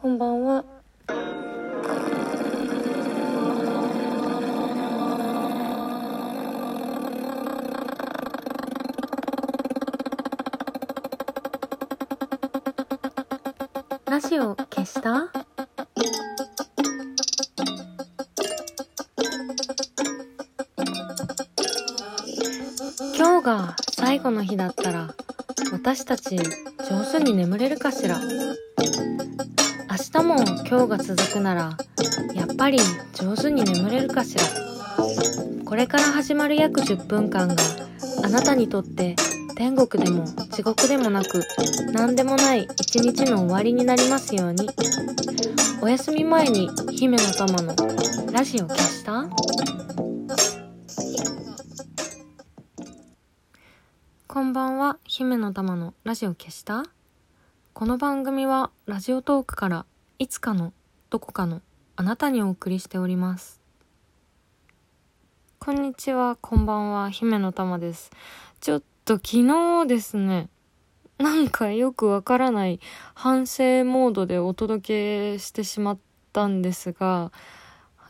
こんばんは。ラジオ消した？今日が最後の日だったら私たち上手に眠れるかしら？明日も今日が続くならやっぱり上手に眠れるかしら。これから始まる約10分間があなたにとって天国でも地獄でもなく何でもない一日の終わりになりますように。お休み前に姫の玉のラジオ消した？こんばんは姫の玉のラジオ消した？この番組はラジオトークからいつかのどこかのあなたにお送りしております。こんにちはこんばんは姫の玉です。ちょっと昨日ですねなんかよくわからない反省モードでお届けしてしまったんですが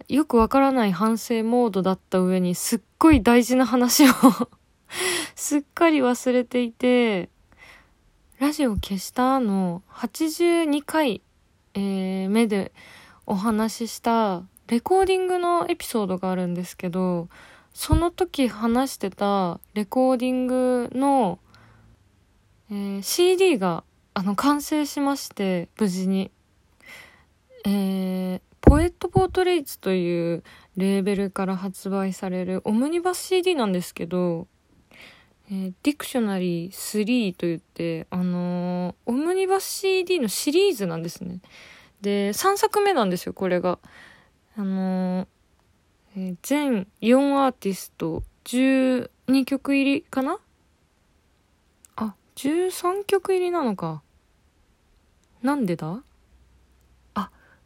よくわからない反省モードだった上にすっごい大事な話を すっかり忘れていてラジオ消したの82回、えー、目でお話ししたレコーディングのエピソードがあるんですけど、その時話してたレコーディングの、えー、CD があの完成しまして、無事に。えー、ポエットポートレイツというレーベルから発売されるオムニバス CD なんですけど、えー、ディクショナリー3と言って、あのー、オムニバス CD のシリーズなんですね。で、3作目なんですよ、これが。あのー、えー、全4アーティスト、12曲入りかな？あ、13曲入りなのか。なんでだ？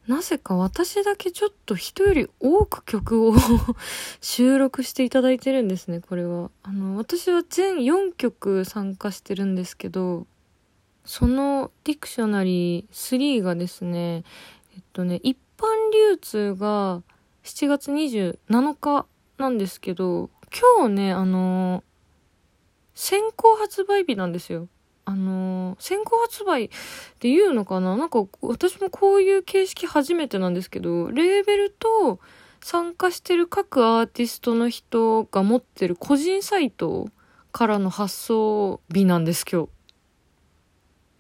なぜか私だけちょっと人より多く曲を 収録していただいてるんですね、これは。あの、私は全4曲参加してるんですけど、そのディクショナリー3がですね、えっとね、一般流通が7月27日なんですけど、今日ね、あの、先行発売日なんですよ。あのー、先行発売って言うのかな？なんか私もこういう形式初めてなんですけど、レーベルと参加してる各アーティストの人が持ってる個人サイトからの発送日なんです今日。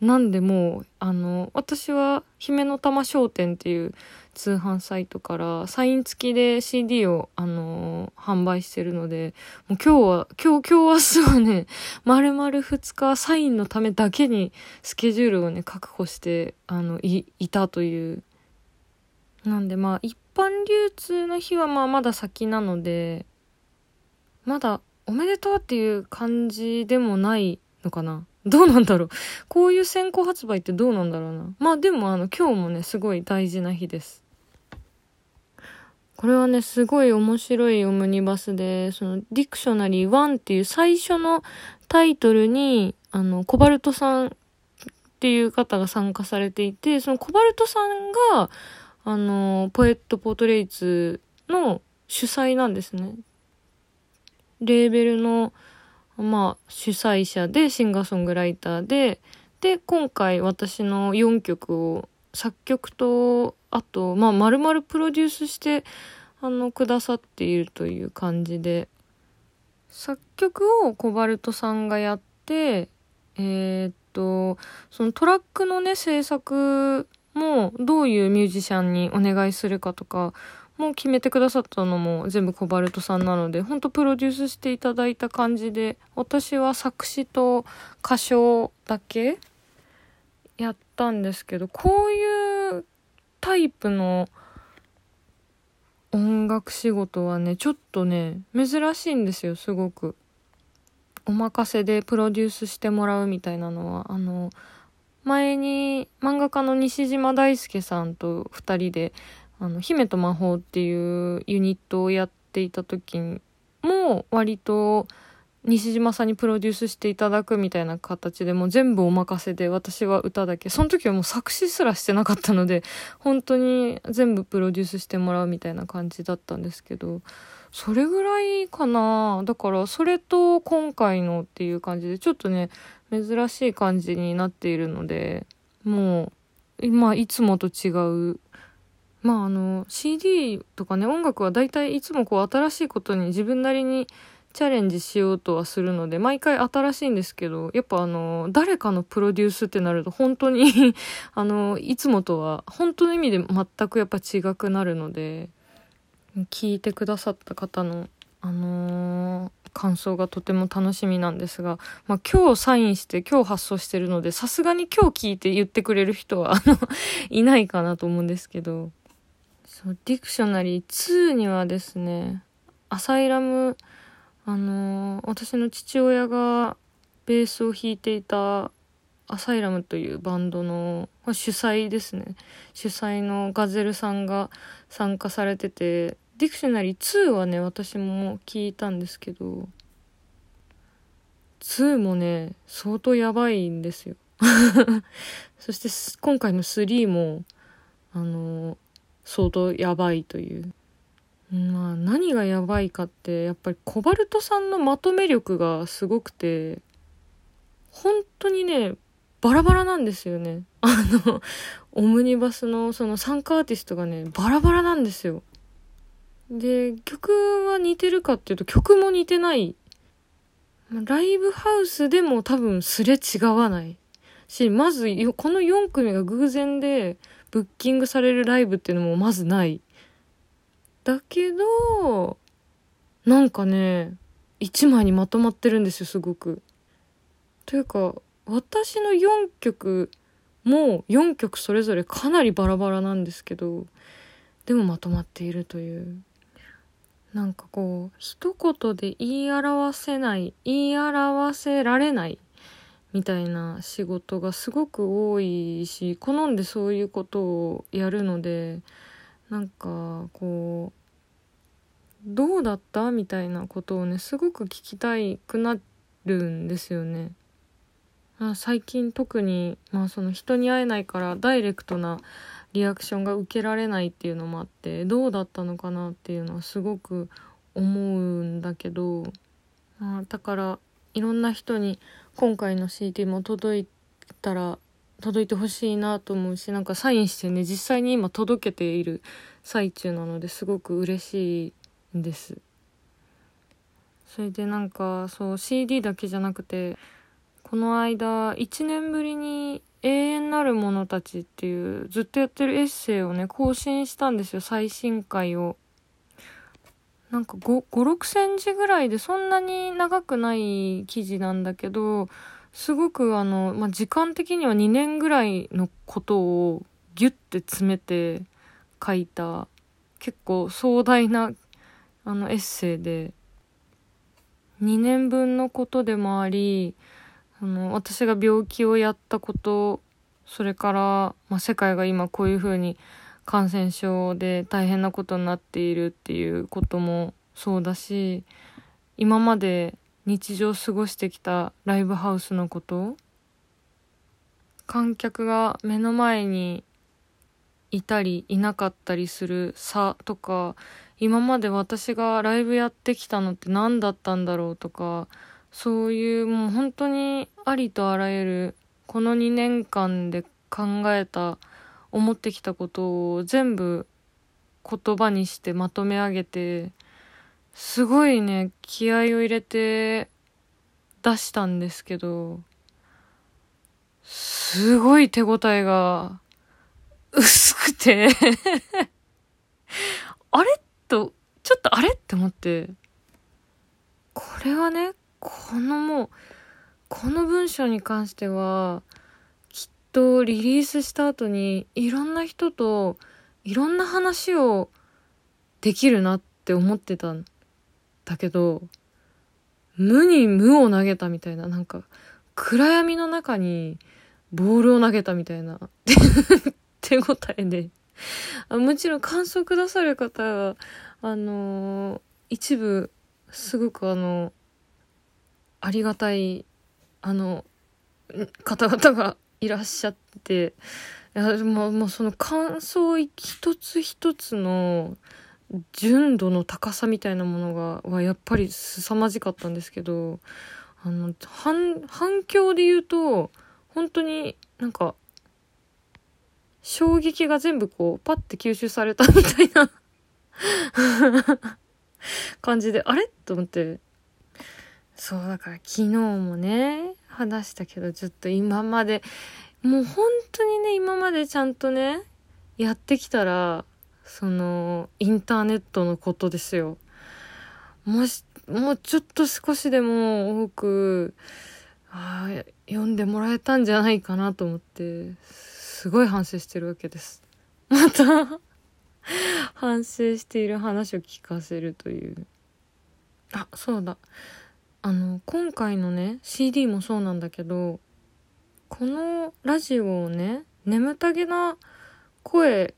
なんでもう、あの、私は姫の玉商店っていう通販サイトからサイン付きで CD を、あの、販売してるので、もう今日は、今日、今日明日はね、丸々2日サインのためだけにスケジュールをね、確保して、あの、い、いたという。なんでまあ、一般流通の日はまあまだ先なので、まだおめでとうっていう感じでもないのかな。どうなんだろう。こういう先行発売ってどうなんだろうな。まあでもあの今日もね、すごい大事な日です。これはね、すごい面白いオムニバスで、そのディクショナリー1っていう最初のタイトルに、あの、コバルトさんっていう方が参加されていて、そのコバルトさんが、あの、ポエットポートレイツの主催なんですね。レーベルの、まあ、主催者でシンガーソングライターで、で、今回私の4曲を作曲と、あと、まあ、丸々プロデュースして、あの、くださっているという感じで、作曲をコバルトさんがやって、えー、っと、そのトラックのね、制作もどういうミュージシャンにお願いするかとか、もう決めてくださったのも全部コバルトさんなので、ほんとプロデュースしていただいた感じで、私は作詞と歌唱だけやったんですけど、こういうタイプの音楽仕事はね、ちょっとね、珍しいんですよ、すごく。お任せでプロデュースしてもらうみたいなのは、あの、前に漫画家の西島大輔さんと二人であの、姫と魔法っていうユニットをやっていた時も割と西島さんにプロデュースしていただくみたいな形でもう全部お任せで私は歌だけ。その時はもう作詞すらしてなかったので 本当に全部プロデュースしてもらうみたいな感じだったんですけどそれぐらいかな。だからそれと今回のっていう感じでちょっとね珍しい感じになっているのでもうまあいつもと違うまああの CD とかね音楽は大体いつもこう新しいことに自分なりにチャレンジしようとはするので、毎回新しいんですけど、やっぱあの、誰かのプロデュースってなると本当に あの、いつもとは、本当の意味で全くやっぱ違くなるので、聞いてくださった方の、あのー、感想がとても楽しみなんですが、まあ、今日サインして今日発送してるので、さすがに今日聞いて言ってくれる人は、あの、いないかなと思うんですけど、そう、ディクショナリー2にはですね、アサイラムあのー、私の父親がベースを弾いていたアサイラムというバンドの主催ですね。主催のガゼルさんが参加されててディクショナリー2はね私も聞いたんですけど2もね相当やばいんですよ。そして今回の3もあのー、相当やばいという。まあ何がやばいかってやっぱりコバルトさんのまとめ力がすごくて本当にねバラバラなんですよね。あのオムニバスのその参加アーティストがねバラバラなんですよ。で曲は似てるかっていうと曲も似てない。ライブハウスでも多分すれ違わない。しまずこの4組が偶然でブッキングされるライブっていうのもまずないだけど、なんかね、一枚にまとまってるんですよ、すごく。というか、私の4曲も4曲それぞれかなりバラバラなんですけど、でもまとまっているという。なんかこう、一言で言い表せない、言い表せられないみたいな仕事がすごく多いし、好んでそういうことをやるので、なんかこうどうだったみたいなことをねすごく聞きたいくなるんですよね。あ最近特に、まあ、その人に会えないからダイレクトなリアクションが受けられないっていうのもあってどうだったのかなっていうのはすごく思うんだけど、まあ、だからいろんな人に今回の CD も届いたら届いてほしいなと思うしなんかサインしてね実際に今届けている最中なのですごく嬉しいんですそれでなんかそう CD だけじゃなくてこの間1年ぶりに「永遠なる者たち」っていうずっとやってるエッセイをね更新したんですよ最新回を。なんか56センチぐらいでそんなに長くない記事なんだけどすごくあの、まあ、時間的には2年ぐらいのことをギュッて詰めて書いた結構壮大なあのエッセイで2年分のことでもありあの私が病気をやったことそれから、まあ、世界が今こういうふうに感染症で大変なことになっているっていうこともそうだし今まで日常過ごしてきたライブハウスのこと観客が目の前にいたりいなかったりする差とか今まで私がライブやってきたのって何だったんだろうとかそういうもう本当にありとあらゆるこの2年間で考えた思ってきたことを全部言葉にしてまとめ上げてすごいね、気合を入れて出したんですけど、すごい手応えが薄くて あれと、ちょっとあれって思って、これはね、このもう、この文章に関しては、とリリースした後にいろんな人といろんな話をできるなって思ってたんだけど、無に無を投げたみたいな、なんか、暗闇の中にボールを投げたみたいな 手応えであ。もちろん感想くださる方は、あのー、一部、すごくあの、ありがたいあの方々がいらっしゃっていやもうもその感想一つ一つの純度の高さみたいなものがはやっぱり凄まじかったんですけどあの反反響で言うと本当になんか衝撃が全部こうパッて吸収されたみたいな感じであれ？と思って。そうだから昨日もね話したけどちょっと今まで。もう本当にね今までちゃんとねやってきたらそのインターネットのことですよ。もしもうちょっと少しでも多くあ読んでもらえたんじゃないかなと思ってすごい反省してるわけです。また反省している話を聞かせるという。あそうだ。あの今回のね CD もそうなんだけどこのラジオをね眠たげな声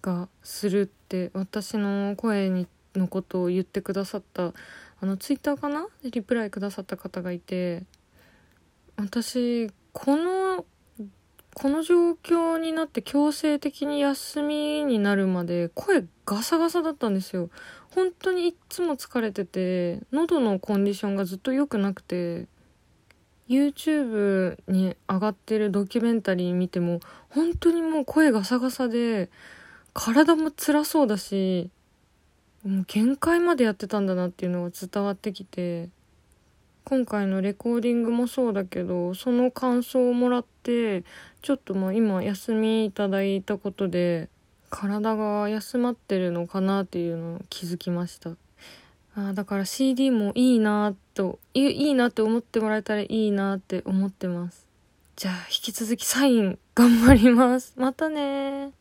がするって私の声にのことを言ってくださったあのツイッターかな？リプライくださった方がいて私このこの状況になって強制的に休みになるまで声ガサガサだったんですよ。本当にいっつも疲れてて喉のコンディションがずっと良くなくて YouTube に上がってるドキュメンタリー見ても本当にもう声ガサガサで体も辛そうだしもう限界までやってたんだなっていうのが伝わってきて今回のレコーディングもそうだけどその感想をもらってちょっとまあ今休みいただいたことで体が休まってるのかなっていうのを気づきました。あだから CD もいいなといいなって思ってもらえたらいいなって思ってます。じゃあ引き続きサイン頑張ります。またね